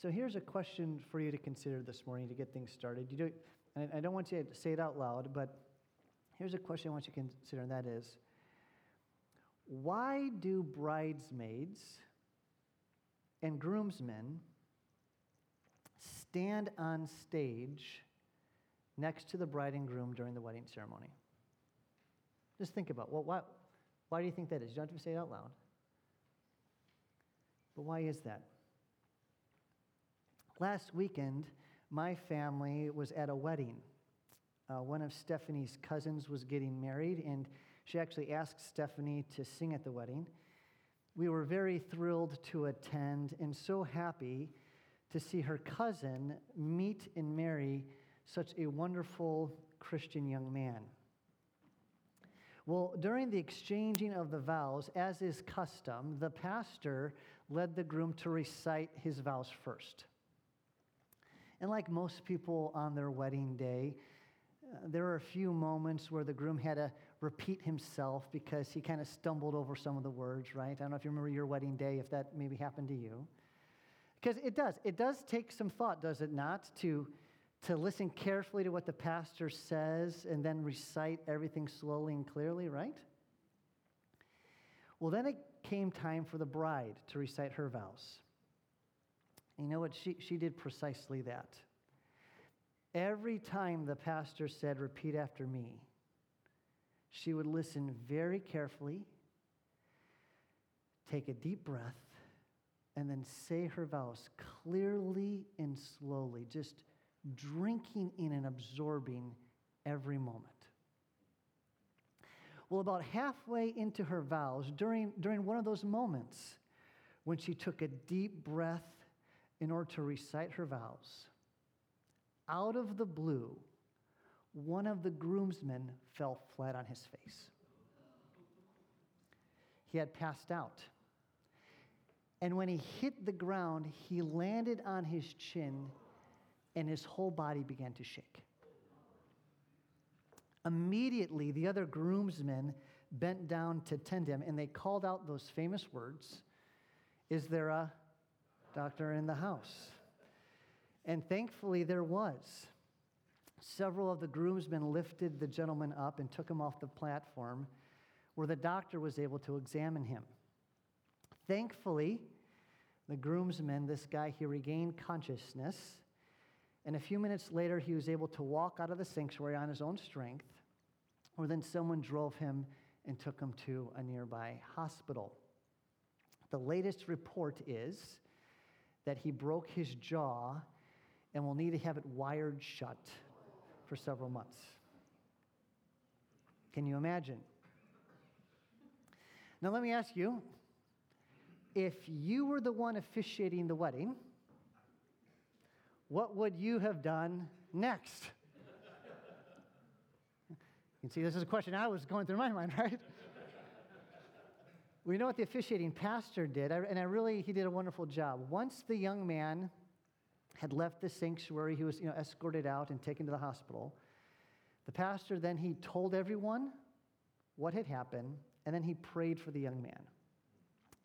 So here's a question for you to consider this morning to get things started. You do, I don't want you to say it out loud, but here's a question I want you to consider, and that is why do bridesmaids and groomsmen stand on stage next to the bride and groom during the wedding ceremony? Just think about well, why, why do you think that is? You don't have to say it out loud. But why is that? Last weekend, my family was at a wedding. Uh, one of Stephanie's cousins was getting married, and she actually asked Stephanie to sing at the wedding. We were very thrilled to attend and so happy to see her cousin meet and marry such a wonderful Christian young man. Well, during the exchanging of the vows, as is custom, the pastor led the groom to recite his vows first. And like most people on their wedding day, uh, there are a few moments where the groom had to repeat himself because he kind of stumbled over some of the words, right? I don't know if you remember your wedding day, if that maybe happened to you. Because it does. It does take some thought, does it not, to, to listen carefully to what the pastor says and then recite everything slowly and clearly, right? Well, then it came time for the bride to recite her vows. And you know what? She, she did precisely that. Every time the pastor said, Repeat after me, she would listen very carefully, take a deep breath, and then say her vows clearly and slowly, just drinking in and absorbing every moment. Well, about halfway into her vows, during, during one of those moments when she took a deep breath in order to recite her vows, out of the blue, one of the groomsmen fell flat on his face. He had passed out. And when he hit the ground, he landed on his chin and his whole body began to shake. Immediately, the other groomsmen bent down to tend him and they called out those famous words Is there a doctor in the house? And thankfully, there was. Several of the groomsmen lifted the gentleman up and took him off the platform where the doctor was able to examine him. Thankfully, the groomsmen, this guy, he regained consciousness. And a few minutes later, he was able to walk out of the sanctuary on his own strength, or then someone drove him and took him to a nearby hospital. The latest report is that he broke his jaw and will need to have it wired shut for several months. Can you imagine? Now, let me ask you if you were the one officiating the wedding, what would you have done next? You can see this is a question I was going through my mind, right? We know what the officiating pastor did, and I really, he did a wonderful job. Once the young man had left the sanctuary. He was you know, escorted out and taken to the hospital. The pastor then he told everyone what had happened, and then he prayed for the young man.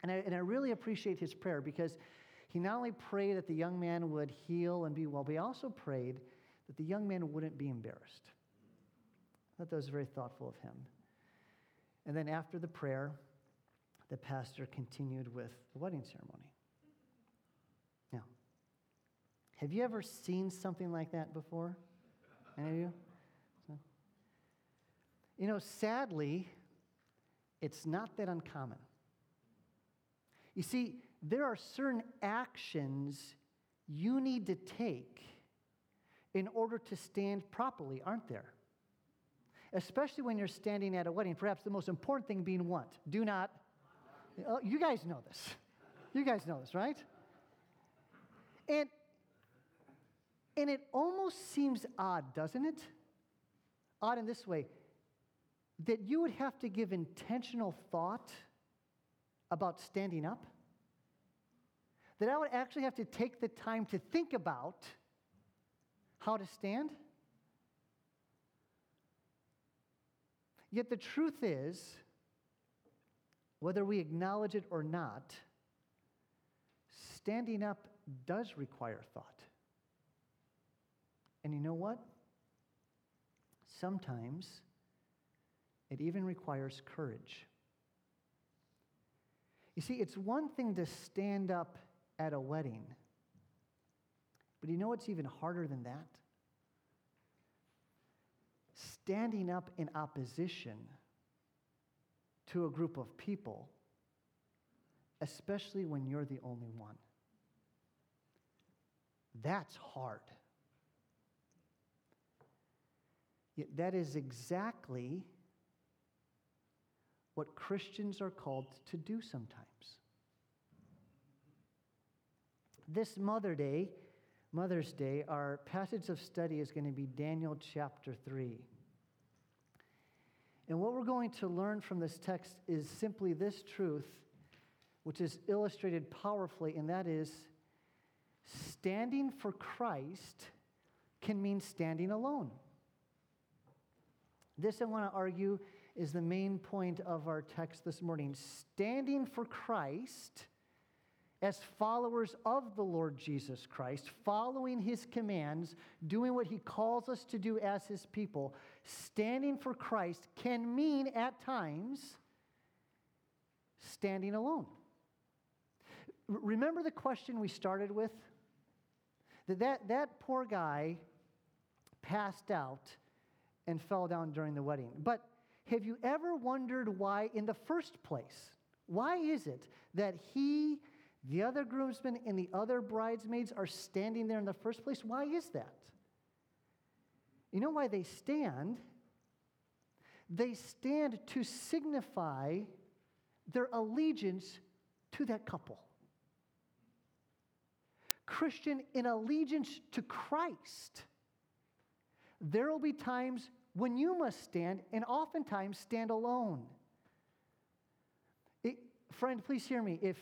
And I, and I really appreciate his prayer because he not only prayed that the young man would heal and be well, but he also prayed that the young man wouldn't be embarrassed. I thought that was very thoughtful of him. And then after the prayer, the pastor continued with the wedding ceremony. Now, have you ever seen something like that before? Any of you? You know, sadly, it's not that uncommon. You see, there are certain actions you need to take in order to stand properly, aren't there? Especially when you're standing at a wedding. Perhaps the most important thing being what? Do not. Oh, you guys know this. You guys know this, right? And and it almost seems odd, doesn't it? Odd in this way that you would have to give intentional thought about standing up. That I would actually have to take the time to think about how to stand. Yet the truth is, whether we acknowledge it or not, standing up does require thought. And you know what? Sometimes it even requires courage. You see, it's one thing to stand up at a wedding, but you know what's even harder than that? Standing up in opposition to a group of people, especially when you're the only one. That's hard. Yet that is exactly what Christians are called to do sometimes. This Mother Day, Mother's Day, our passage of study is going to be Daniel chapter 3. And what we're going to learn from this text is simply this truth, which is illustrated powerfully, and that is standing for Christ can mean standing alone. This, I want to argue, is the main point of our text this morning. Standing for Christ as followers of the Lord Jesus Christ, following his commands, doing what he calls us to do as his people, standing for Christ can mean at times standing alone. Remember the question we started with? That, that, that poor guy passed out and fell down during the wedding. But have you ever wondered why, in the first place, why is it that he, the other groomsmen, and the other bridesmaids are standing there in the first place? Why is that? You know why they stand? They stand to signify their allegiance to that couple. Christian, in allegiance to Christ, there will be times when you must stand, and oftentimes stand alone. It, friend, please hear me. If,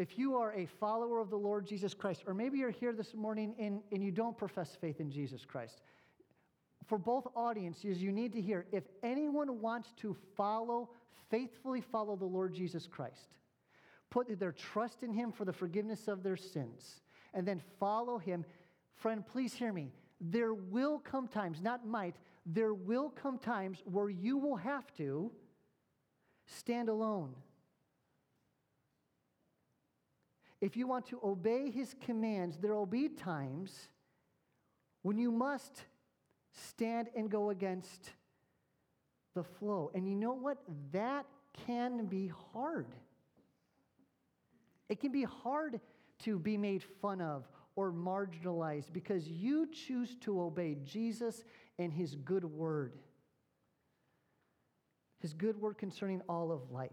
if you are a follower of the Lord Jesus Christ, or maybe you're here this morning and, and you don't profess faith in Jesus Christ, for both audiences, you need to hear if anyone wants to follow, faithfully follow the Lord Jesus Christ, put their trust in Him for the forgiveness of their sins, and then follow Him, friend, please hear me there will come times, not might, there will come times where you will have to stand alone. If you want to obey his commands, there will be times when you must stand and go against the flow. And you know what? That can be hard. It can be hard to be made fun of or marginalized because you choose to obey Jesus and his good word. His good word concerning all of life.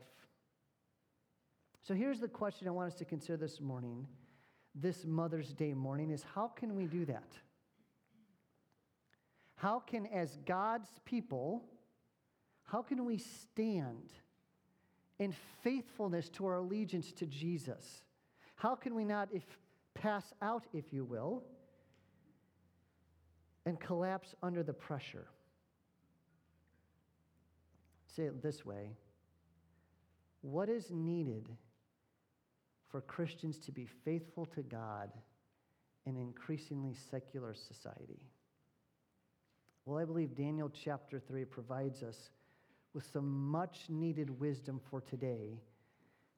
So here's the question I want us to consider this morning, this Mother's Day morning, is how can we do that? How can, as God's people, how can we stand in faithfulness to our allegiance to Jesus? How can we not, if pass out, if you will, and collapse under the pressure. Say it this way What is needed for Christians to be faithful to God in an increasingly secular society? Well, I believe Daniel chapter 3 provides us with some much needed wisdom for today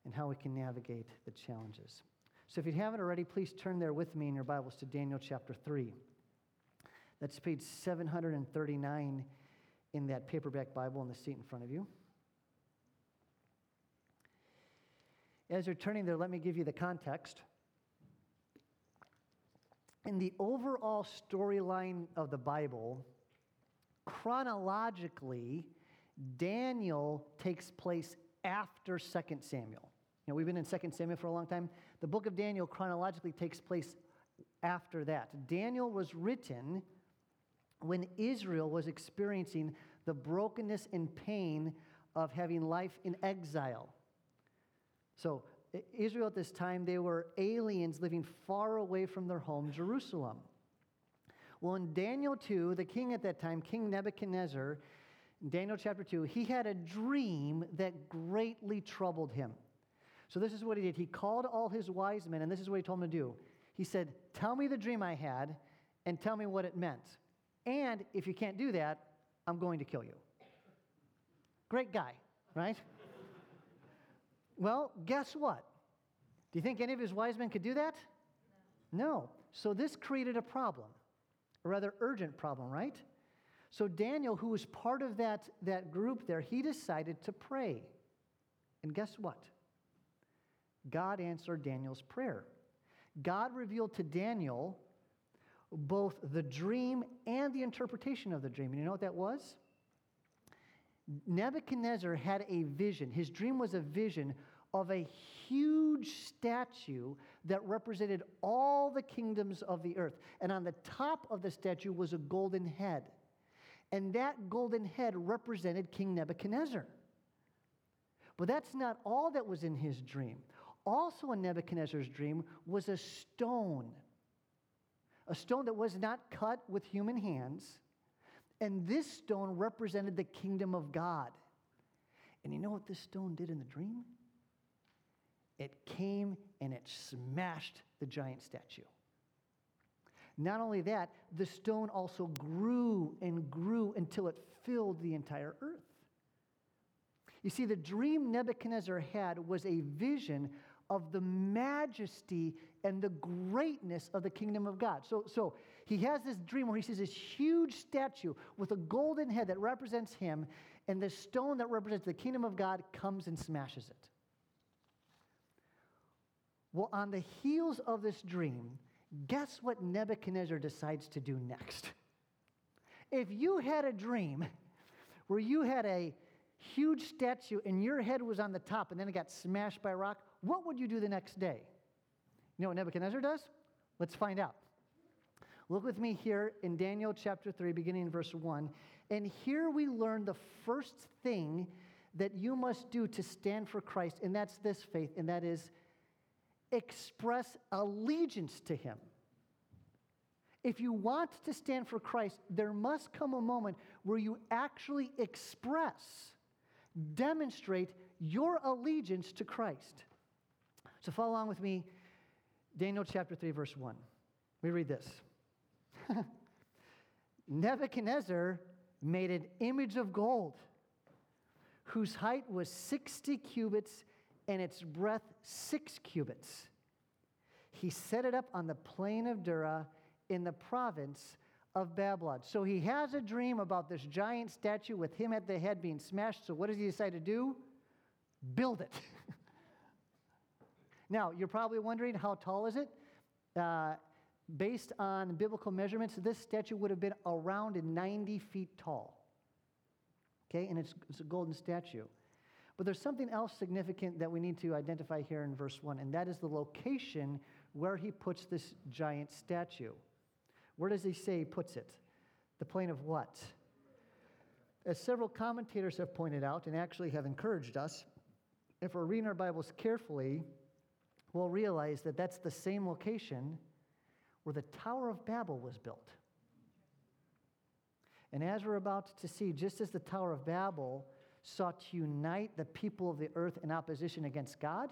and how we can navigate the challenges. So if you haven't already, please turn there with me in your Bibles to Daniel chapter 3. That's page 739 in that paperback Bible in the seat in front of you. As you're turning there, let me give you the context. In the overall storyline of the Bible, chronologically, Daniel takes place after 2 Samuel You know, we've been in 2 Samuel for a long time. The book of Daniel chronologically takes place after that. Daniel was written when Israel was experiencing the brokenness and pain of having life in exile. So, Israel at this time, they were aliens living far away from their home, Jerusalem. Well, in Daniel 2, the king at that time, King Nebuchadnezzar, Daniel chapter 2, he had a dream that greatly troubled him. So this is what he did. He called all his wise men, and this is what he told them to do. He said, Tell me the dream I had and tell me what it meant. And if you can't do that, I'm going to kill you. Great guy, right? Well, guess what? Do you think any of his wise men could do that? No. So this created a problem, a rather urgent problem, right? So Daniel, who was part of that, that group there, he decided to pray. And guess what? God answered Daniel's prayer. God revealed to Daniel both the dream and the interpretation of the dream. And you know what that was? Nebuchadnezzar had a vision. His dream was a vision of a huge statue that represented all the kingdoms of the earth. And on the top of the statue was a golden head. And that golden head represented King Nebuchadnezzar. But that's not all that was in his dream. Also, in Nebuchadnezzar's dream was a stone, a stone that was not cut with human hands. And this stone represented the kingdom of God. And you know what this stone did in the dream? It came and it smashed the giant statue. Not only that, the stone also grew and grew until it filled the entire earth. You see, the dream Nebuchadnezzar had was a vision of the majesty and the greatness of the kingdom of God. So, so he has this dream where he sees this huge statue with a golden head that represents him, and the stone that represents the kingdom of God comes and smashes it. Well, on the heels of this dream, guess what Nebuchadnezzar decides to do next? If you had a dream where you had a huge statue and your head was on the top and then it got smashed by a rock, what would you do the next day? You know what Nebuchadnezzar does? Let's find out. Look with me here in Daniel chapter 3, beginning in verse 1. And here we learn the first thing that you must do to stand for Christ, and that's this faith, and that is express allegiance to Him. If you want to stand for Christ, there must come a moment where you actually express, demonstrate your allegiance to Christ. So follow along with me, Daniel chapter 3, verse 1. We read this Nebuchadnezzar made an image of gold whose height was 60 cubits and its breadth six cubits. He set it up on the plain of Dura in the province of Babylon. So he has a dream about this giant statue with him at the head being smashed. So what does he decide to do? Build it. now, you're probably wondering how tall is it? Uh, based on biblical measurements, this statue would have been around 90 feet tall. Okay, and it's, it's a golden statue. But there's something else significant that we need to identify here in verse 1, and that is the location where he puts this giant statue. Where does he say he puts it? The plain of what? As several commentators have pointed out and actually have encouraged us, if we're reading our Bibles carefully, we'll realize that that's the same location where the Tower of Babel was built. And as we're about to see, just as the Tower of Babel sought to unite the people of the earth in opposition against God,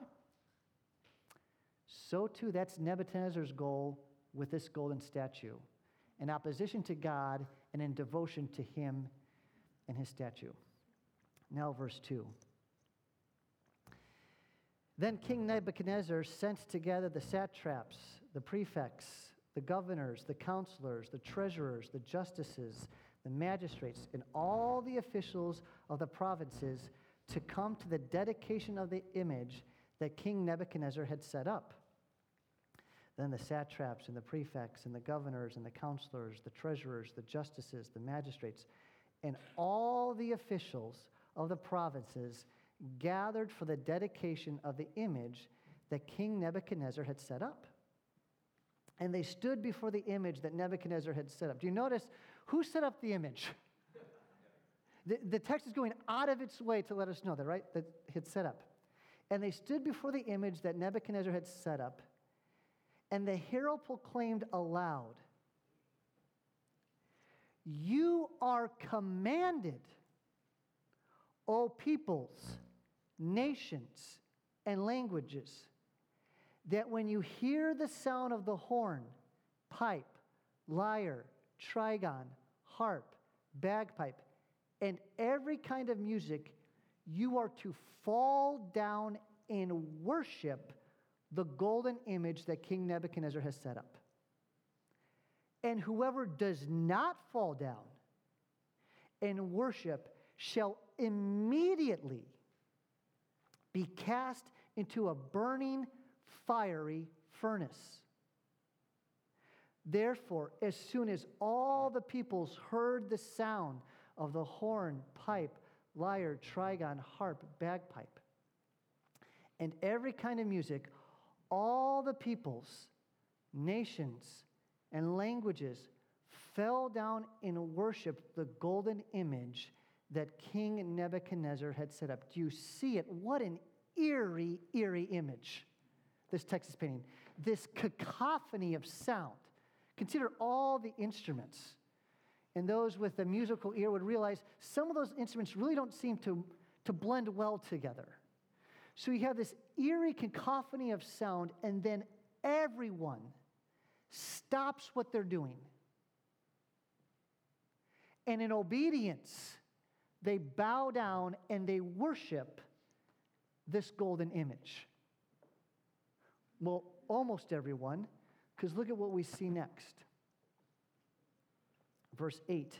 so too that's Nebuchadnezzar's goal with this golden statue in opposition to God and in devotion to him and his statue. Now, verse 2. Then King Nebuchadnezzar sent together the satraps, the prefects, the governors, the counselors, the treasurers, the justices, the magistrates, and all the officials of the provinces to come to the dedication of the image that King Nebuchadnezzar had set up. Then the satraps and the prefects and the governors and the counselors, the treasurers, the justices, the magistrates, and all the officials of the provinces gathered for the dedication of the image that King Nebuchadnezzar had set up. And they stood before the image that Nebuchadnezzar had set up. Do you notice who set up the image? the, the text is going out of its way to let us know that, right? That had set up. And they stood before the image that Nebuchadnezzar had set up, and the herald proclaimed aloud, You are commanded, O peoples, nations, and languages, that when you hear the sound of the horn, pipe, lyre, trigon, harp, bagpipe, and every kind of music, you are to fall down and worship the golden image that King Nebuchadnezzar has set up. And whoever does not fall down and worship shall immediately be cast into a burning, fiery furnace. Therefore, as soon as all the peoples heard the sound of the horn, pipe, lyre, trigon, harp, bagpipe, and every kind of music, all the peoples, nations, and languages fell down and worshiped the golden image that King Nebuchadnezzar had set up. Do you see it? What an eerie, eerie image this text is painting. This cacophony of sound. Consider all the instruments. And those with a musical ear would realize some of those instruments really don't seem to, to blend well together. So you have this eerie cacophony of sound, and then everyone stops what they're doing. And in obedience, they bow down and they worship this golden image. Well, almost everyone, because look at what we see next. Verse 8.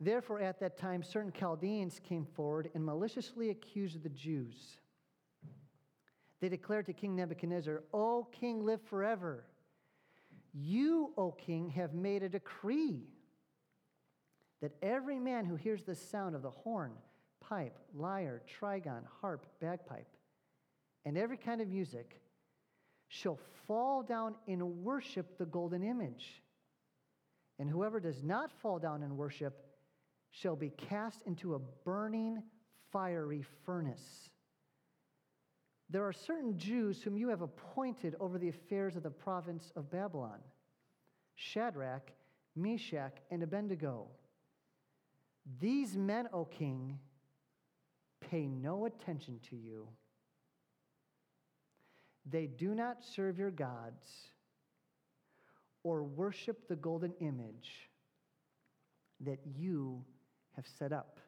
Therefore, at that time, certain Chaldeans came forward and maliciously accused the Jews. They declared to King Nebuchadnezzar, O king, live forever. You, O king, have made a decree that every man who hears the sound of the horn, pipe, lyre, trigon, harp, bagpipe, and every kind of music shall fall down and worship the golden image. And whoever does not fall down and worship shall be cast into a burning, fiery furnace. There are certain Jews whom you have appointed over the affairs of the province of Babylon Shadrach, Meshach, and Abednego. These men, O king, pay no attention to you. They do not serve your gods or worship the golden image that you have set up.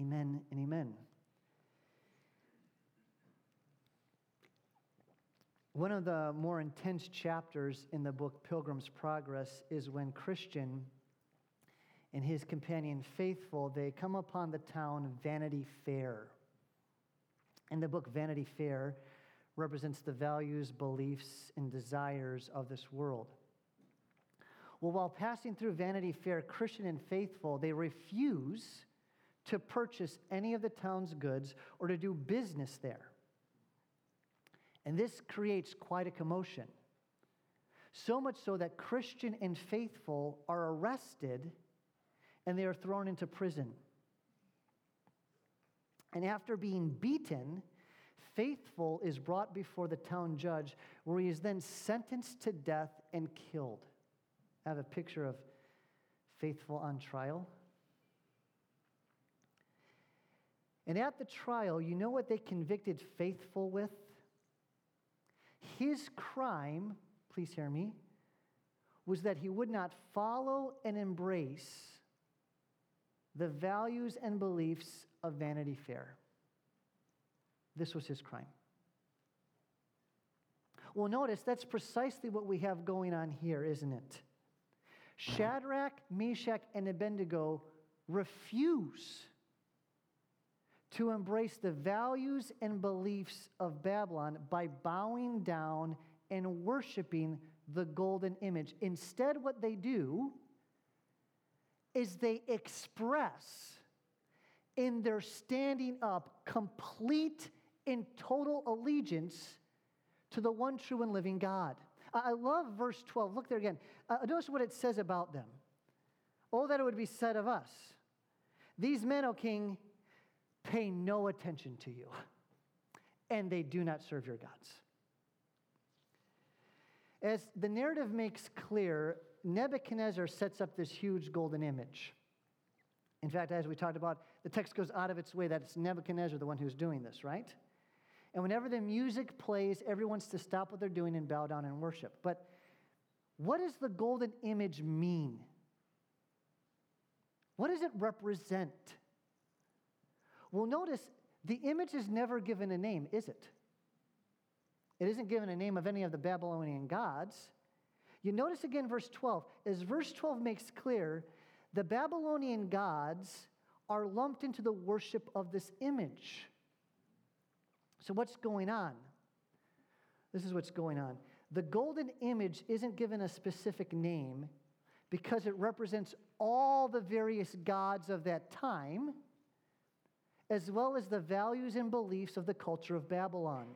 Amen and amen. One of the more intense chapters in the book Pilgrim's Progress is when Christian and his companion Faithful they come upon the town Vanity Fair. In the book Vanity Fair represents the values, beliefs, and desires of this world. Well, while passing through Vanity Fair, Christian and faithful, they refuse to purchase any of the town's goods or to do business there. And this creates quite a commotion. So much so that Christian and faithful are arrested and they are thrown into prison. And after being beaten, faithful is brought before the town judge, where he is then sentenced to death and killed. I have a picture of faithful on trial. And at the trial, you know what they convicted faithful with? His crime, please hear me, was that he would not follow and embrace the values and beliefs of Vanity Fair. This was his crime. Well, notice that's precisely what we have going on here, isn't it? Shadrach, Meshach, and Abednego refuse to embrace the values and beliefs of Babylon by bowing down and worshiping the golden image. Instead, what they do is they express in their standing up complete and total allegiance to the one true and living God. I love verse 12. Look there again. Uh, notice what it says about them. Oh, that it would be said of us. These men, O king, pay no attention to you, and they do not serve your gods. As the narrative makes clear, Nebuchadnezzar sets up this huge golden image. In fact, as we talked about, the text goes out of its way that it's Nebuchadnezzar, the one who's doing this, right? And whenever the music plays, everyone's to stop what they're doing and bow down and worship. But what does the golden image mean? What does it represent? Well, notice the image is never given a name, is it? It isn't given a name of any of the Babylonian gods. You notice again verse 12. As verse 12 makes clear, the Babylonian gods are lumped into the worship of this image. So, what's going on? This is what's going on. The golden image isn't given a specific name because it represents all the various gods of that time, as well as the values and beliefs of the culture of Babylon.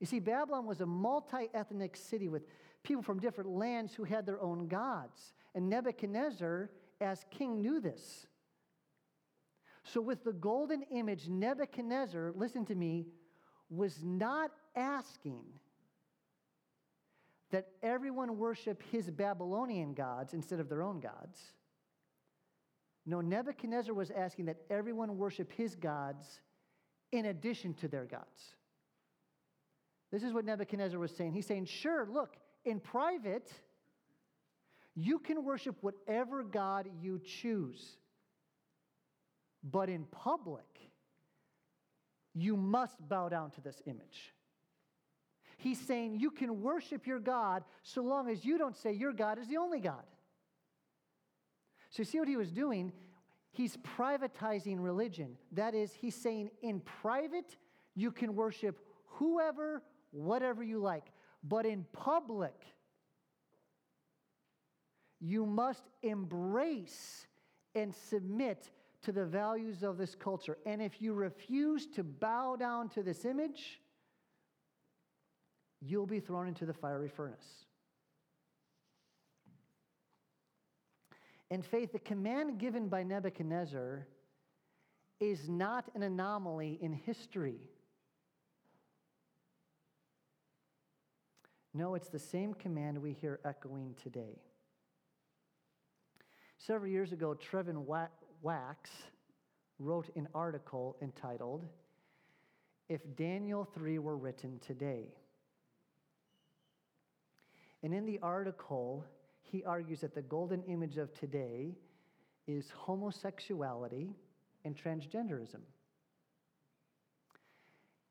You see, Babylon was a multi ethnic city with people from different lands who had their own gods. And Nebuchadnezzar, as king, knew this. So, with the golden image, Nebuchadnezzar, listen to me, was not asking that everyone worship his Babylonian gods instead of their own gods. No, Nebuchadnezzar was asking that everyone worship his gods in addition to their gods. This is what Nebuchadnezzar was saying. He's saying, sure, look, in private, you can worship whatever God you choose. But in public, you must bow down to this image. He's saying you can worship your God so long as you don't say your God is the only God. So, you see what he was doing? He's privatizing religion. That is, he's saying in private, you can worship whoever, whatever you like. But in public, you must embrace and submit to the values of this culture. And if you refuse to bow down to this image, you'll be thrown into the fiery furnace. In faith, the command given by Nebuchadnezzar is not an anomaly in history. No, it's the same command we hear echoing today. Several years ago, Trevin Wax wrote an article entitled, If Daniel 3 Were Written Today. And in the article, he argues that the golden image of today is homosexuality and transgenderism.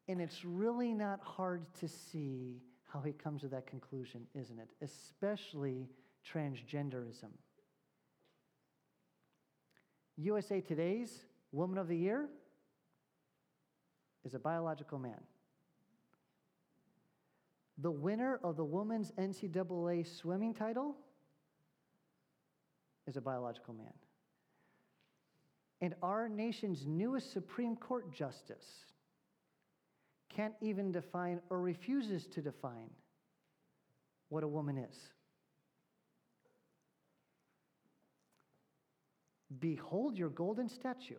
And it's really not hard to see how he comes to that conclusion, isn't it? Especially transgenderism. USA Today's Woman of the Year is a biological man. The winner of the women's NCAA swimming title is a biological man. And our nation's newest Supreme Court justice can't even define or refuses to define what a woman is. Behold your golden statue.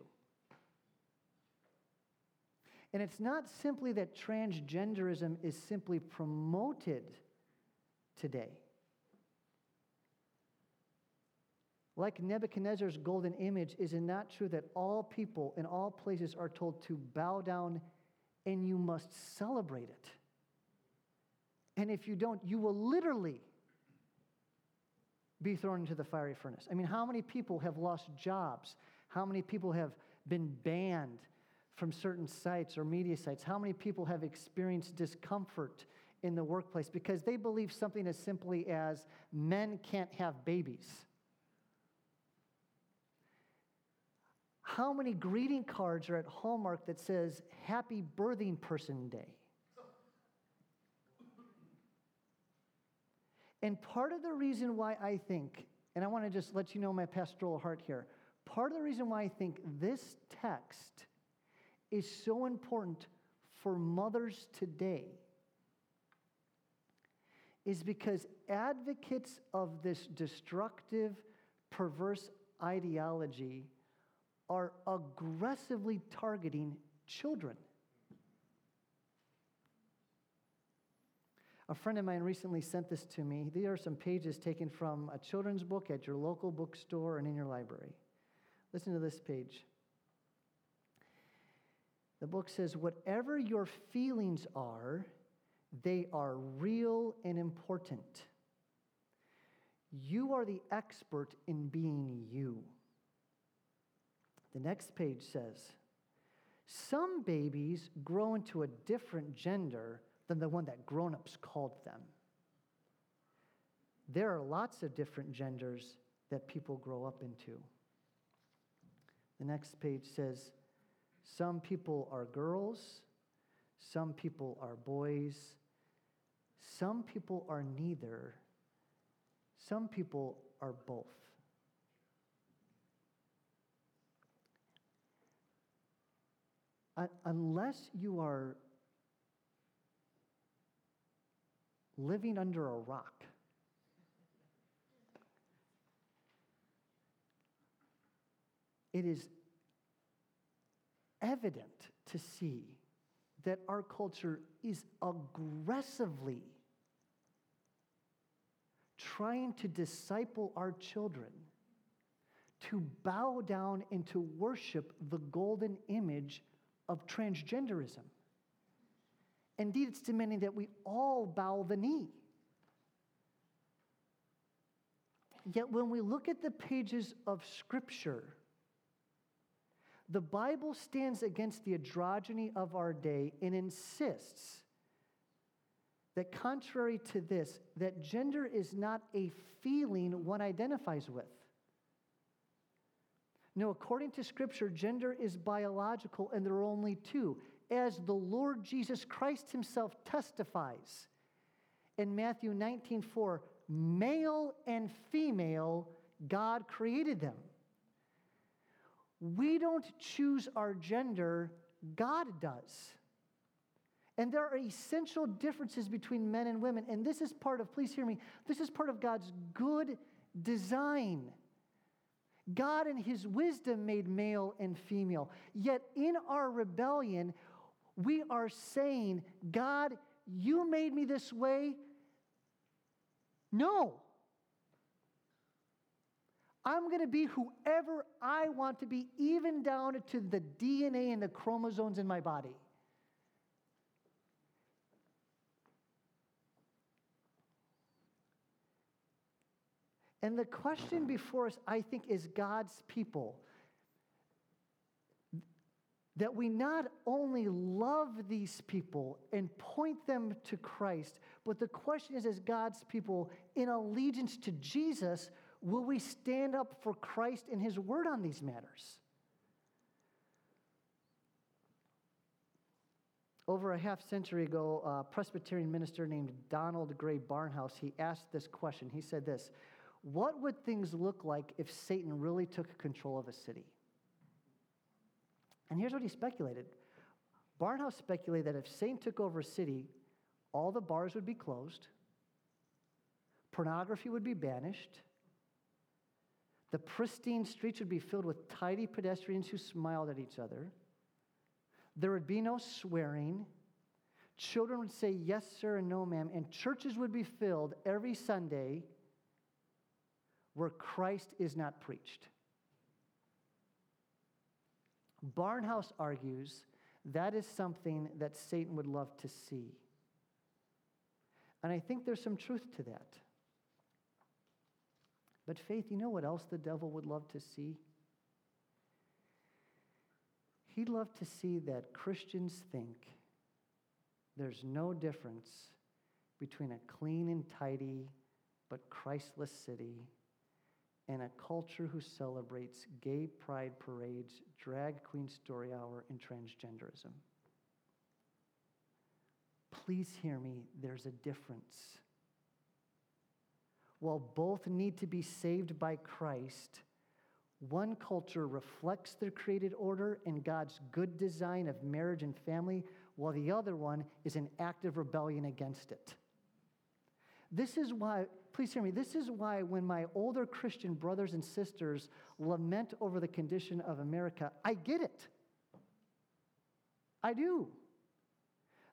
And it's not simply that transgenderism is simply promoted today. Like Nebuchadnezzar's golden image, is it not true that all people in all places are told to bow down and you must celebrate it? And if you don't, you will literally be thrown into the fiery furnace. I mean, how many people have lost jobs? How many people have been banned from certain sites or media sites? How many people have experienced discomfort in the workplace because they believe something as simply as men can't have babies? How many greeting cards are at Hallmark that says Happy Birthing Person Day? And part of the reason why I think, and I want to just let you know my pastoral heart here, part of the reason why I think this text is so important for mothers today is because advocates of this destructive, perverse ideology are aggressively targeting children. A friend of mine recently sent this to me. These are some pages taken from a children's book at your local bookstore and in your library. Listen to this page. The book says, Whatever your feelings are, they are real and important. You are the expert in being you. The next page says, Some babies grow into a different gender than the one that grown ups called them. There are lots of different genders that people grow up into. The next page says, Some people are girls, some people are boys, some people are neither, some people are both. unless you are living under a rock, it is evident to see that our culture is aggressively trying to disciple our children to bow down and to worship the golden image of transgenderism. Indeed, it's demanding that we all bow the knee. Yet, when we look at the pages of Scripture, the Bible stands against the androgyny of our day and insists that contrary to this, that gender is not a feeling one identifies with. No, according to Scripture, gender is biological and there are only two, as the Lord Jesus Christ himself testifies in Matthew 19 4, male and female, God created them. We don't choose our gender, God does. And there are essential differences between men and women. And this is part of, please hear me, this is part of God's good design. God, in His wisdom, made male and female. Yet in our rebellion, we are saying, God, you made me this way. No. I'm going to be whoever I want to be, even down to the DNA and the chromosomes in my body. And the question before us, I think, is God's people. That we not only love these people and point them to Christ, but the question is, as God's people, in allegiance to Jesus, will we stand up for Christ and his word on these matters? Over a half century ago, a Presbyterian minister named Donald Grey Barnhouse, he asked this question. He said this, what would things look like if Satan really took control of a city? And here's what he speculated. Barnhouse speculated that if Satan took over a city, all the bars would be closed, pornography would be banished, the pristine streets would be filled with tidy pedestrians who smiled at each other. There would be no swearing. Children would say yes, sir, and no, ma'am. And churches would be filled every Sunday where Christ is not preached. Barnhouse argues that is something that Satan would love to see. And I think there's some truth to that. But, Faith, you know what else the devil would love to see? He'd love to see that Christians think there's no difference between a clean and tidy but Christless city and a culture who celebrates gay pride parades, drag queen story hour, and transgenderism. Please hear me, there's a difference. While both need to be saved by Christ, one culture reflects the created order and God's good design of marriage and family, while the other one is an active rebellion against it. This is why, please hear me, this is why when my older Christian brothers and sisters lament over the condition of America, I get it. I do.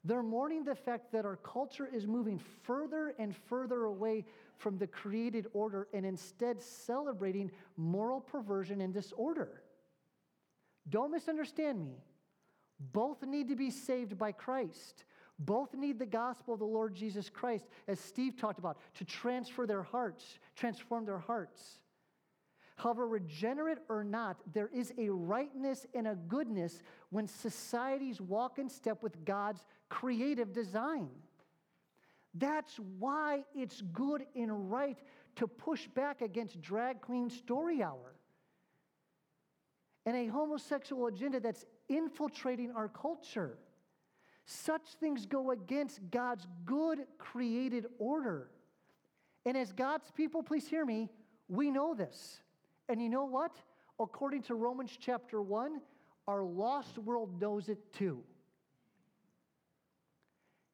They're mourning the fact that our culture is moving further and further away from the created order and instead celebrating moral perversion and disorder. Don't misunderstand me. Both need to be saved by Christ. Both need the gospel of the Lord Jesus Christ, as Steve talked about, to transfer their hearts, transform their hearts. However, regenerate or not, there is a rightness and a goodness when societies walk in step with God's creative design. That's why it's good and right to push back against drag queen story hour and a homosexual agenda that's infiltrating our culture. Such things go against God's good created order. And as God's people, please hear me, we know this. And you know what? According to Romans chapter 1, our lost world knows it too.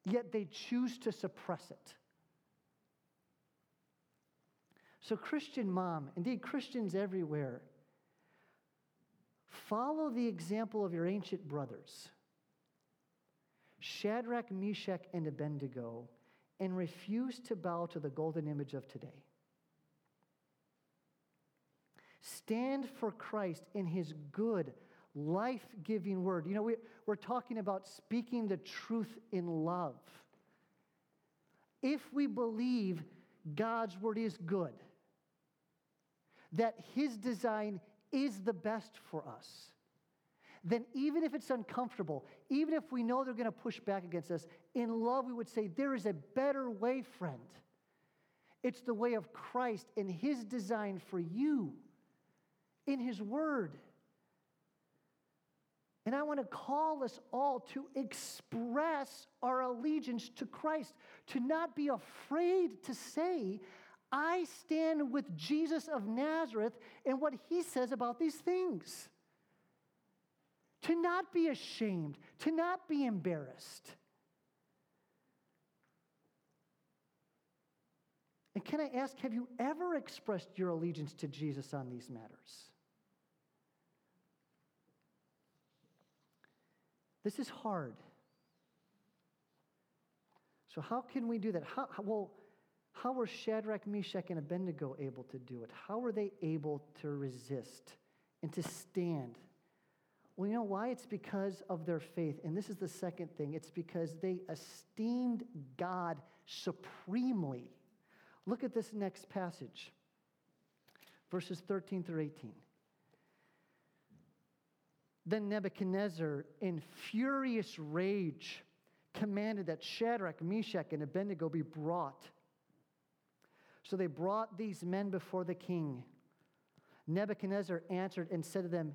Yet they choose to suppress it. So, Christian mom, indeed Christians everywhere, follow the example of your ancient brothers Shadrach, Meshach, and Abednego, and refuse to bow to the golden image of today. Stand for Christ in his good, life giving word. You know, we, we're talking about speaking the truth in love. If we believe God's word is good, that his design is the best for us, then even if it's uncomfortable, even if we know they're going to push back against us, in love we would say, There is a better way, friend. It's the way of Christ and his design for you in his word. And I want to call us all to express our allegiance to Christ, to not be afraid to say, I stand with Jesus of Nazareth and what he says about these things. To not be ashamed, to not be embarrassed. And can I ask, have you ever expressed your allegiance to Jesus on these matters? This is hard. So, how can we do that? How, well, how were Shadrach, Meshach, and Abednego able to do it? How were they able to resist and to stand? Well, you know why? It's because of their faith. And this is the second thing it's because they esteemed God supremely. Look at this next passage, verses 13 through 18. Then Nebuchadnezzar, in furious rage, commanded that Shadrach, Meshach, and Abednego be brought. So they brought these men before the king. Nebuchadnezzar answered and said to them,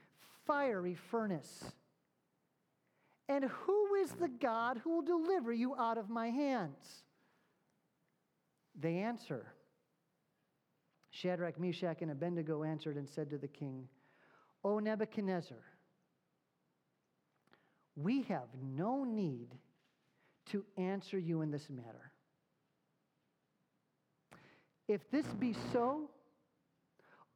fiery furnace. And who is the God who will deliver you out of my hands? They answer. Shadrach, Meshach, and Abednego answered and said to the king, O Nebuchadnezzar, we have no need to answer you in this matter. If this be so,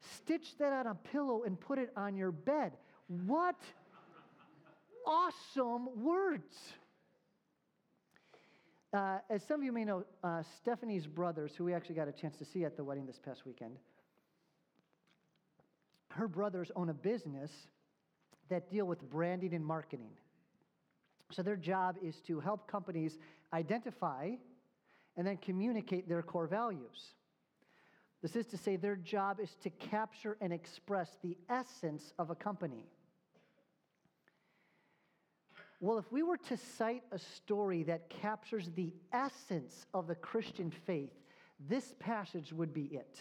Stitch that on a pillow and put it on your bed. What awesome words! Uh, as some of you may know, uh, Stephanie's brothers, who we actually got a chance to see at the wedding this past weekend, her brothers own a business that deal with branding and marketing. So their job is to help companies identify and then communicate their core values. This is to say, their job is to capture and express the essence of a company. Well, if we were to cite a story that captures the essence of the Christian faith, this passage would be it.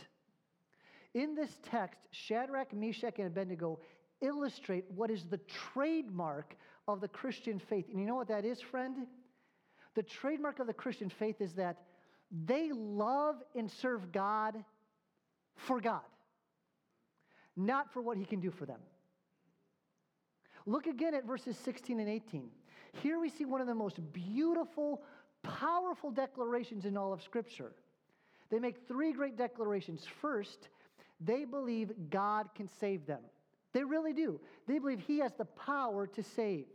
In this text, Shadrach, Meshach, and Abednego illustrate what is the trademark of the Christian faith. And you know what that is, friend? The trademark of the Christian faith is that they love and serve God for God, not for what He can do for them. Look again at verses 16 and 18. Here we see one of the most beautiful, powerful declarations in all of Scripture. They make three great declarations. First, they believe God can save them. They really do. They believe He has the power to save.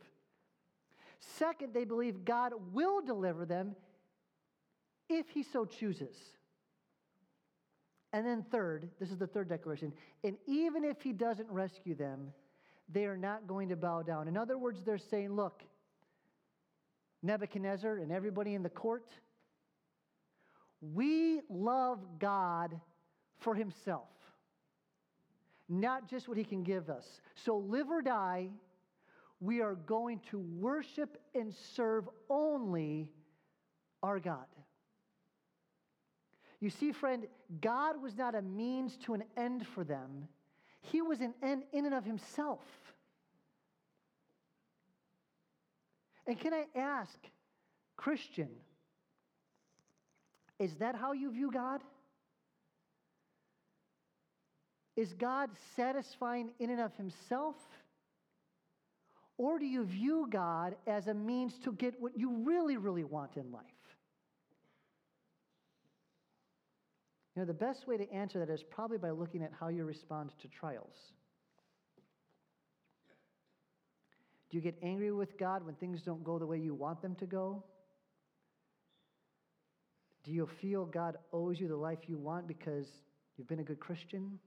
Second, they believe God will deliver them if He so chooses. And then, third, this is the third declaration, and even if He doesn't rescue them, they are not going to bow down. In other words, they're saying, look, Nebuchadnezzar and everybody in the court, we love God for himself, not just what he can give us. So, live or die, we are going to worship and serve only our God. You see, friend, God was not a means to an end for them. He was an end in and of himself. And can I ask, Christian, is that how you view God? Is God satisfying in and of himself? Or do you view God as a means to get what you really, really want in life? You know, the best way to answer that is probably by looking at how you respond to trials. Do you get angry with God when things don't go the way you want them to go? Do you feel God owes you the life you want because you've been a good Christian?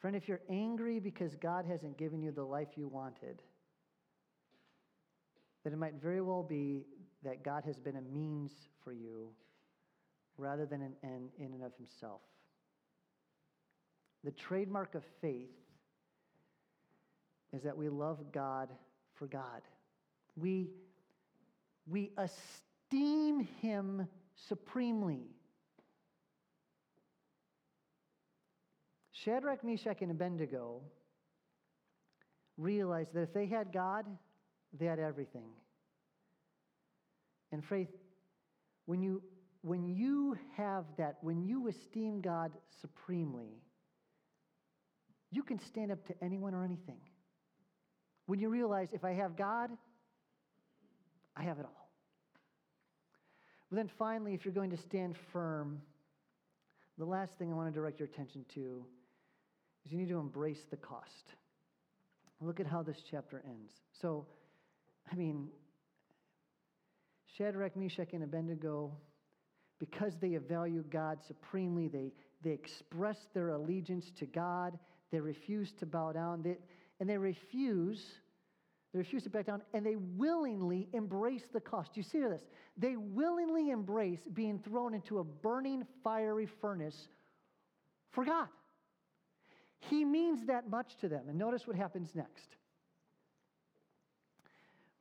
Friend, if you're angry because God hasn't given you the life you wanted, then it might very well be that God has been a means for you rather than an end in and of himself. The trademark of faith is that we love God for God. We, we esteem him supremely. Shadrach, Meshach, and Abednego realized that if they had God, they had everything. And faith, when you, when you have that, when you esteem God supremely, you can stand up to anyone or anything. When you realize if I have God, I have it all. But then finally, if you're going to stand firm, the last thing I want to direct your attention to is you need to embrace the cost. Look at how this chapter ends. So, I mean, Shadrach, Meshach, and Abednego, because they value God supremely, they, they express their allegiance to God. They refuse to bow down. They, and they refuse, they refuse to back down, and they willingly embrace the cost. You see this? They willingly embrace being thrown into a burning, fiery furnace for God. He means that much to them. And notice what happens next.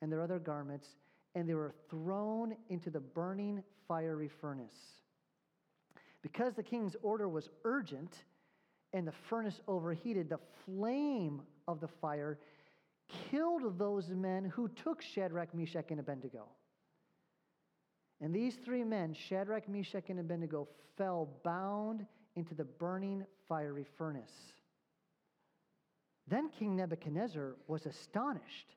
and their other garments, and they were thrown into the burning fiery furnace. Because the king's order was urgent and the furnace overheated, the flame of the fire killed those men who took Shadrach, Meshach, and Abednego. And these three men, Shadrach, Meshach, and Abednego, fell bound into the burning fiery furnace. Then King Nebuchadnezzar was astonished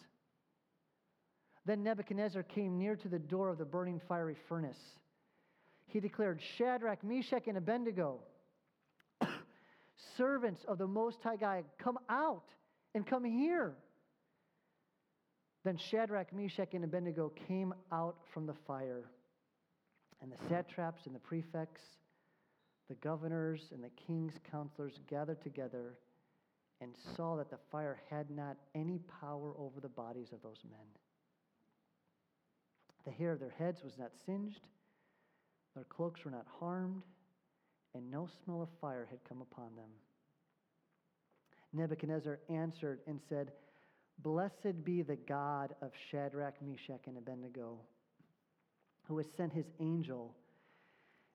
Then Nebuchadnezzar came near to the door of the burning fiery furnace. He declared, Shadrach, Meshach, and Abednego, servants of the Most High God, come out and come here. Then Shadrach, Meshach, and Abednego came out from the fire. And the satraps and the prefects, the governors and the king's counselors gathered together and saw that the fire had not any power over the bodies of those men. The hair of their heads was not singed, their cloaks were not harmed, and no smell of fire had come upon them. Nebuchadnezzar answered and said, Blessed be the God of Shadrach, Meshach, and Abednego, who has sent his angel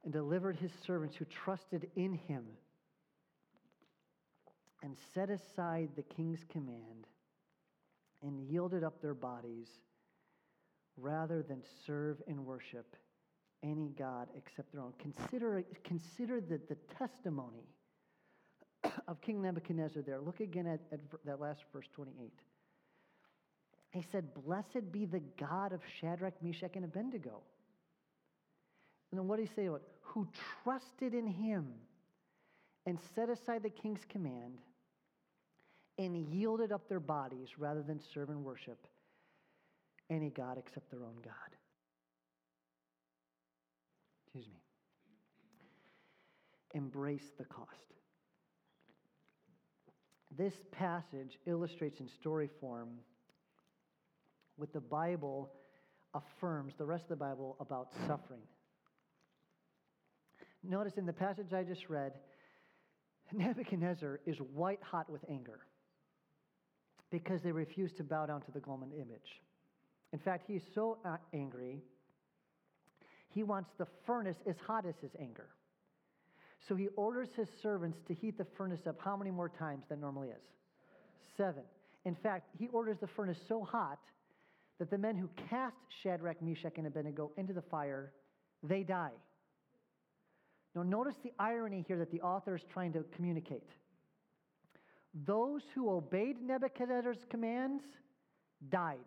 and delivered his servants who trusted in him and set aside the king's command and yielded up their bodies rather than serve and worship any God except their own. Consider, consider the, the testimony of King Nebuchadnezzar there. Look again at, at that last verse 28. He said, Blessed be the God of Shadrach, Meshach, and Abednego. And then what did he say about who trusted in him and set aside the king's command and yielded up their bodies rather than serve and worship any God except their own God. Excuse me. Embrace the cost. This passage illustrates in story form what the Bible affirms, the rest of the Bible, about suffering. Notice in the passage I just read, Nebuchadnezzar is white hot with anger because they refuse to bow down to the golden image. In fact, he's so uh, angry, he wants the furnace as hot as his anger. So he orders his servants to heat the furnace up how many more times than normally is? Seven. In fact, he orders the furnace so hot that the men who cast Shadrach, Meshach, and Abednego into the fire, they die. Now, notice the irony here that the author is trying to communicate. Those who obeyed Nebuchadnezzar's commands died.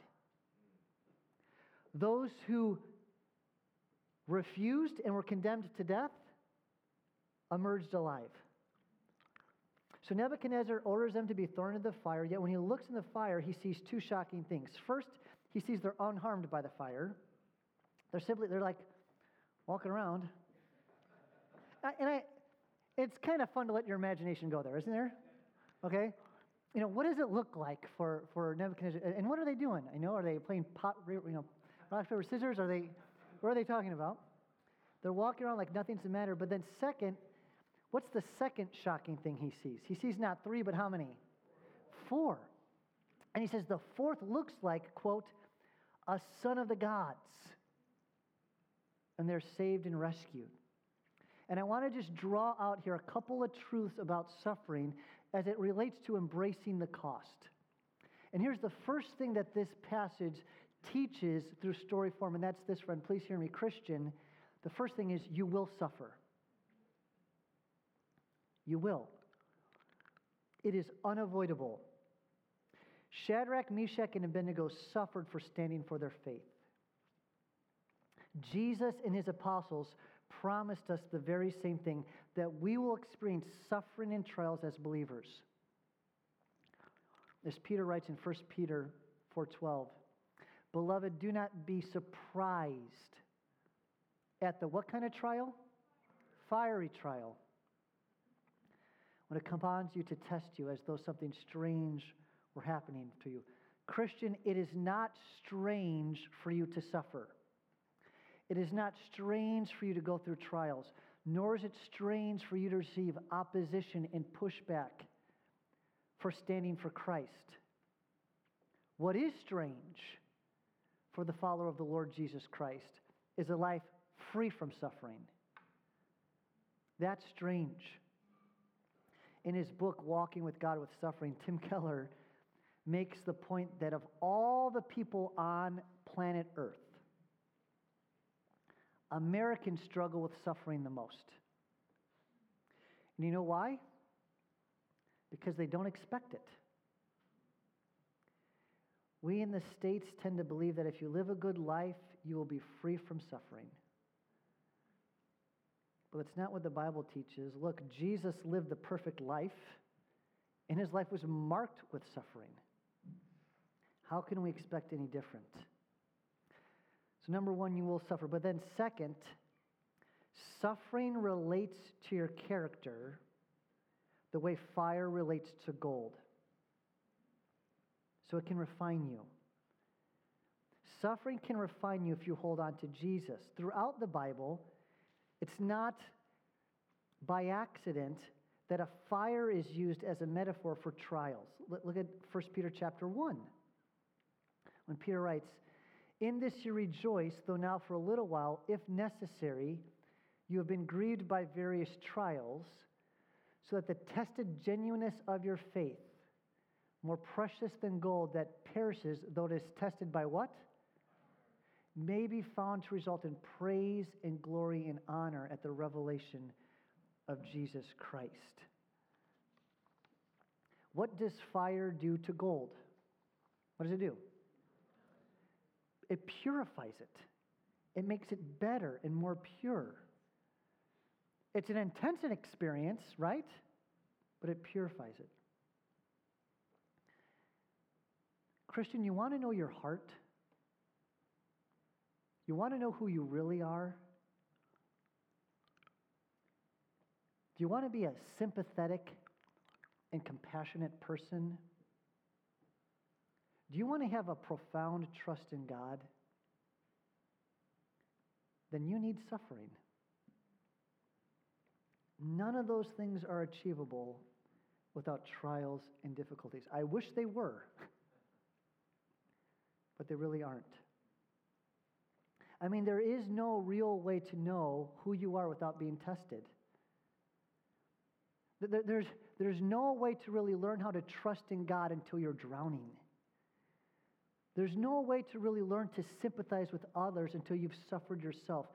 Those who refused and were condemned to death emerged alive. So Nebuchadnezzar orders them to be thrown into the fire, yet when he looks in the fire, he sees two shocking things. First, he sees they're unharmed by the fire. They're simply, they're like walking around. And I, it's kind of fun to let your imagination go there, isn't there? Okay? You know, what does it look like for, for Nebuchadnezzar? And what are they doing? I know, are they playing pot, you know, rock, paper, scissors? Are they, what are they talking about? They're walking around like nothing's the matter. But then, second, what's the second shocking thing he sees? He sees not three, but how many? Four. And he says the fourth looks like, quote, a son of the gods. And they're saved and rescued. And I want to just draw out here a couple of truths about suffering as it relates to embracing the cost. And here's the first thing that this passage teaches through story form, and that's this, friend. Please hear me, Christian. The first thing is you will suffer. You will. It is unavoidable. Shadrach, Meshach, and Abednego suffered for standing for their faith. Jesus and his apostles promised us the very same thing that we will experience suffering and trials as believers. As Peter writes in 1 Peter 4:12, "Beloved, do not be surprised at the what kind of trial? Fiery trial. When it comes you to test you as though something strange were happening to you. Christian, it is not strange for you to suffer. It is not strange for you to go through trials, nor is it strange for you to receive opposition and pushback for standing for Christ. What is strange for the follower of the Lord Jesus Christ is a life free from suffering. That's strange. In his book, Walking with God with Suffering, Tim Keller makes the point that of all the people on planet Earth, Americans struggle with suffering the most. And you know why? Because they don't expect it. We in the States tend to believe that if you live a good life, you will be free from suffering. But it's not what the Bible teaches. Look, Jesus lived the perfect life, and his life was marked with suffering. How can we expect any different? So, number one, you will suffer. But then, second, suffering relates to your character the way fire relates to gold. So, it can refine you. Suffering can refine you if you hold on to Jesus. Throughout the Bible, it's not by accident that a fire is used as a metaphor for trials. Look at 1 Peter chapter 1. When Peter writes, In this you rejoice, though now for a little while, if necessary, you have been grieved by various trials, so that the tested genuineness of your faith, more precious than gold that perishes, though it is tested by what? may be found to result in praise and glory and honor at the revelation of Jesus Christ. What does fire do to gold? What does it do? It purifies it, it makes it better and more pure. It's an intense experience, right? But it purifies it. Christian, you want to know your heart? You want to know who you really are? Do you want to be a sympathetic and compassionate person? Do you want to have a profound trust in God? Then you need suffering. None of those things are achievable without trials and difficulties. I wish they were, but they really aren't. I mean, there is no real way to know who you are without being tested. There's, there's no way to really learn how to trust in God until you're drowning. There's no way to really learn to sympathize with others until you've suffered yourself.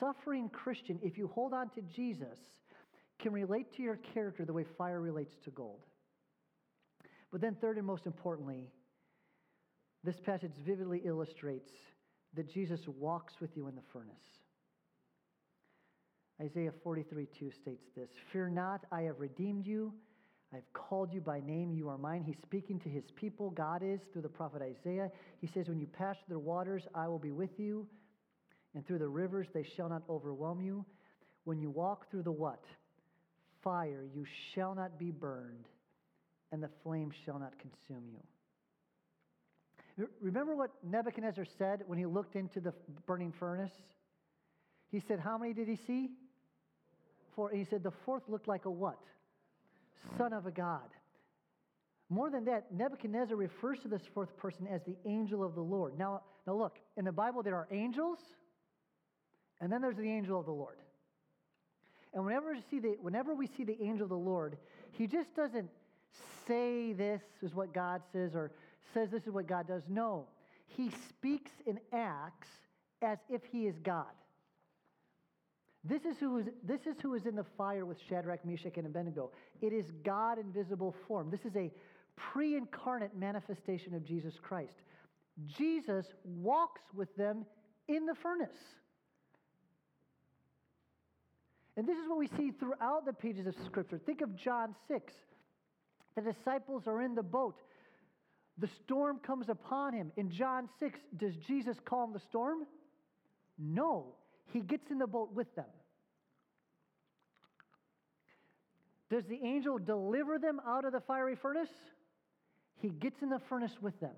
Suffering Christian, if you hold on to Jesus, can relate to your character the way fire relates to gold. But then, third and most importantly, this passage vividly illustrates that Jesus walks with you in the furnace. Isaiah 43 2 states this Fear not, I have redeemed you. I've called you by name, you are mine. He's speaking to his people, God is, through the prophet Isaiah. He says, When you pass through the waters, I will be with you, and through the rivers, they shall not overwhelm you. When you walk through the what? Fire, you shall not be burned, and the flame shall not consume you. Remember what Nebuchadnezzar said when he looked into the burning furnace? He said, How many did he see? Four. He said, The fourth looked like a what? Son of a God. More than that, Nebuchadnezzar refers to this fourth person as the angel of the Lord. Now, now look, in the Bible there are angels, and then there's the angel of the Lord. And whenever we see the, whenever we see the angel of the Lord, he just doesn't say this is what God says or says this is what God does. No, he speaks and acts as if he is God. This is, who is, this is who is in the fire with Shadrach, Meshach, and Abednego. It is God in visible form. This is a pre incarnate manifestation of Jesus Christ. Jesus walks with them in the furnace. And this is what we see throughout the pages of Scripture. Think of John 6. The disciples are in the boat. The storm comes upon him. In John 6, does Jesus calm the storm? No. He gets in the boat with them. Does the angel deliver them out of the fiery furnace? He gets in the furnace with them.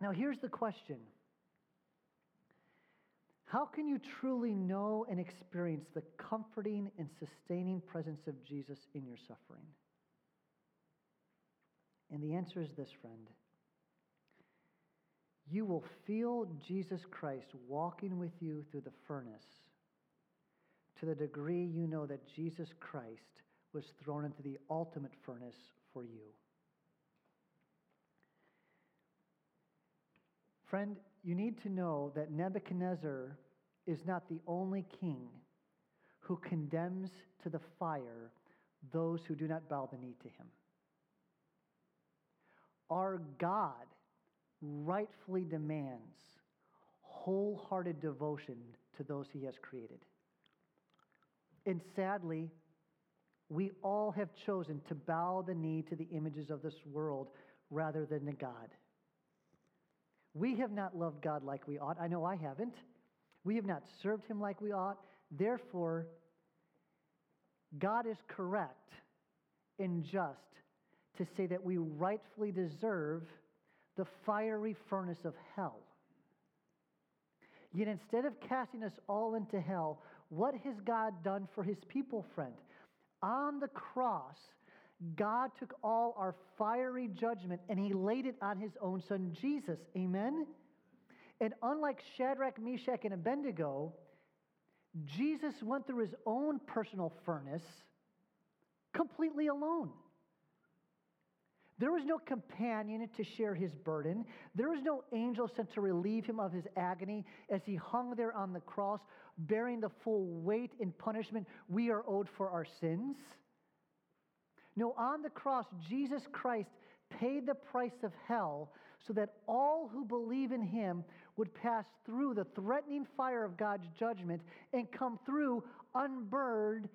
Now, here's the question How can you truly know and experience the comforting and sustaining presence of Jesus in your suffering? And the answer is this, friend. You will feel Jesus Christ walking with you through the furnace to the degree you know that Jesus Christ was thrown into the ultimate furnace for you. Friend, you need to know that Nebuchadnezzar is not the only king who condemns to the fire those who do not bow the knee to him. Our God rightfully demands wholehearted devotion to those he has created. And sadly, we all have chosen to bow the knee to the images of this world rather than to God. We have not loved God like we ought. I know I haven't. We have not served him like we ought. Therefore, God is correct and just to say that we rightfully deserve the fiery furnace of hell. Yet instead of casting us all into hell, what has God done for his people, friend? On the cross, God took all our fiery judgment and he laid it on his own son Jesus. Amen? And unlike Shadrach, Meshach, and Abednego, Jesus went through his own personal furnace completely alone. There was no companion to share his burden. There was no angel sent to relieve him of his agony as he hung there on the cross, bearing the full weight and punishment we are owed for our sins. No, on the cross, Jesus Christ paid the price of hell so that all who believe in him would pass through the threatening fire of God's judgment and come through unburned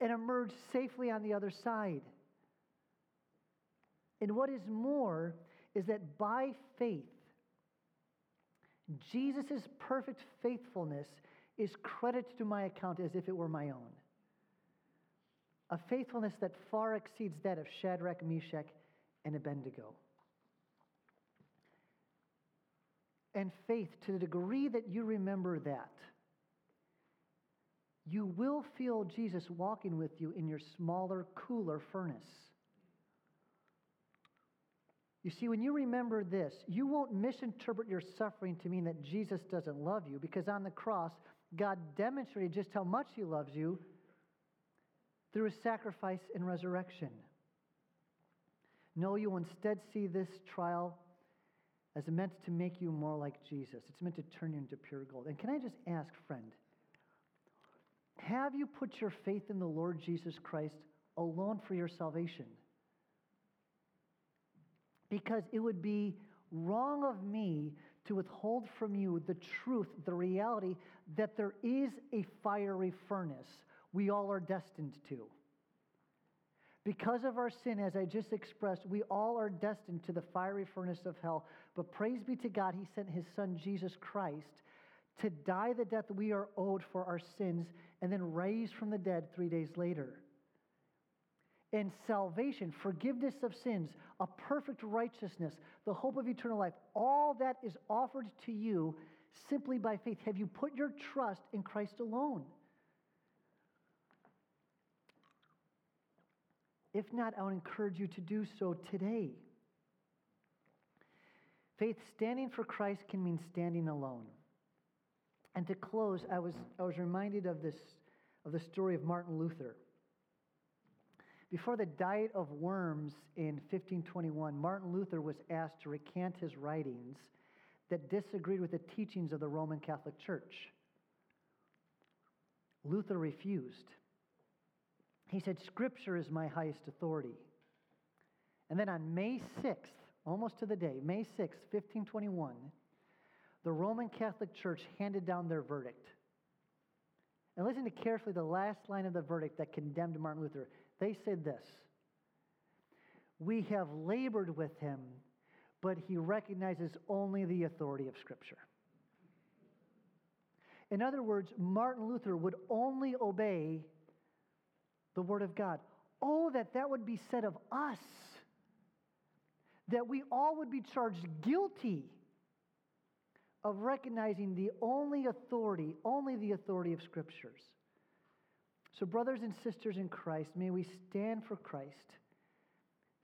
and emerge safely on the other side. And what is more is that by faith, Jesus' perfect faithfulness is credited to my account as if it were my own. A faithfulness that far exceeds that of Shadrach, Meshach, and Abednego. And faith, to the degree that you remember that, you will feel Jesus walking with you in your smaller, cooler furnace. You see, when you remember this, you won't misinterpret your suffering to mean that Jesus doesn't love you, because on the cross, God demonstrated just how much He loves you through His sacrifice and resurrection. No, you will instead see this trial as meant to make you more like Jesus. It's meant to turn you into pure gold. And can I just ask, friend, have you put your faith in the Lord Jesus Christ alone for your salvation? Because it would be wrong of me to withhold from you the truth, the reality that there is a fiery furnace we all are destined to. Because of our sin, as I just expressed, we all are destined to the fiery furnace of hell. But praise be to God, He sent His Son, Jesus Christ, to die the death we are owed for our sins and then raise from the dead three days later. And salvation, forgiveness of sins, a perfect righteousness, the hope of eternal life, all that is offered to you simply by faith. Have you put your trust in Christ alone? If not, I would encourage you to do so today. Faith standing for Christ can mean standing alone. And to close, I was, I was reminded of this of the story of Martin Luther. Before the Diet of Worms in 1521, Martin Luther was asked to recant his writings that disagreed with the teachings of the Roman Catholic Church. Luther refused. He said, Scripture is my highest authority. And then on May 6th, almost to the day, May 6th, 1521, the Roman Catholic Church handed down their verdict. And listen to carefully the last line of the verdict that condemned Martin Luther. They said this We have labored with him, but he recognizes only the authority of Scripture. In other words, Martin Luther would only obey the Word of God. Oh, that that would be said of us. That we all would be charged guilty of recognizing the only authority, only the authority of Scriptures. So, brothers and sisters in Christ, may we stand for Christ,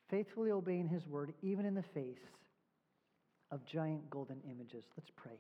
faithfully obeying His word, even in the face of giant golden images. Let's pray.